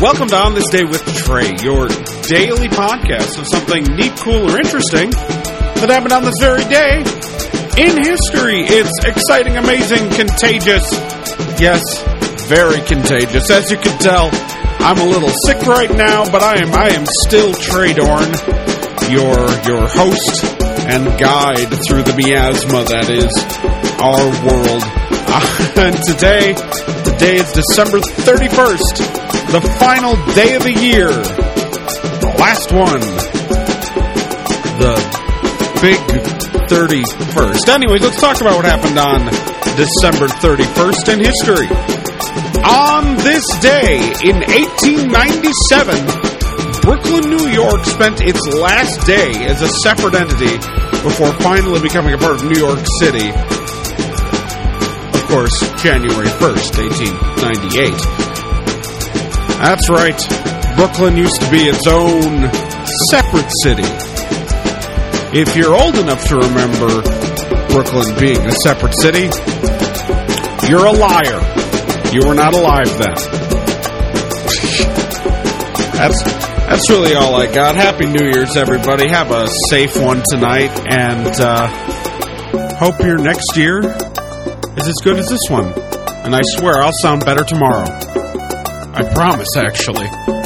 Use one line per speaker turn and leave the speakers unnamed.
Welcome to On This Day with Trae, your daily podcast of something neat, cool, or interesting that happened on this very day in history. It's exciting, amazing, contagious. Yes, very contagious. As you can tell, I'm a little sick right now, but I am I am still Trae Dorn, your your host and guide through the miasma that is our world. and today, today is December 31st, the final day of the year. The last one. The big 31st. Anyways, let's talk about what happened on December 31st in history. On this day in 1897, Brooklyn, New York spent its last day as a separate entity before finally becoming a part of New York City. Of course, January 1st, 1898. That's right. Brooklyn used to be its own separate city. If you're old enough to remember Brooklyn being a separate city, you're a liar. You were not alive then. That's that's really all I got. Happy New Year's, everybody. Have a safe one tonight, and uh, hope your next year is as good as this one. And I swear I'll sound better tomorrow. I promise, actually.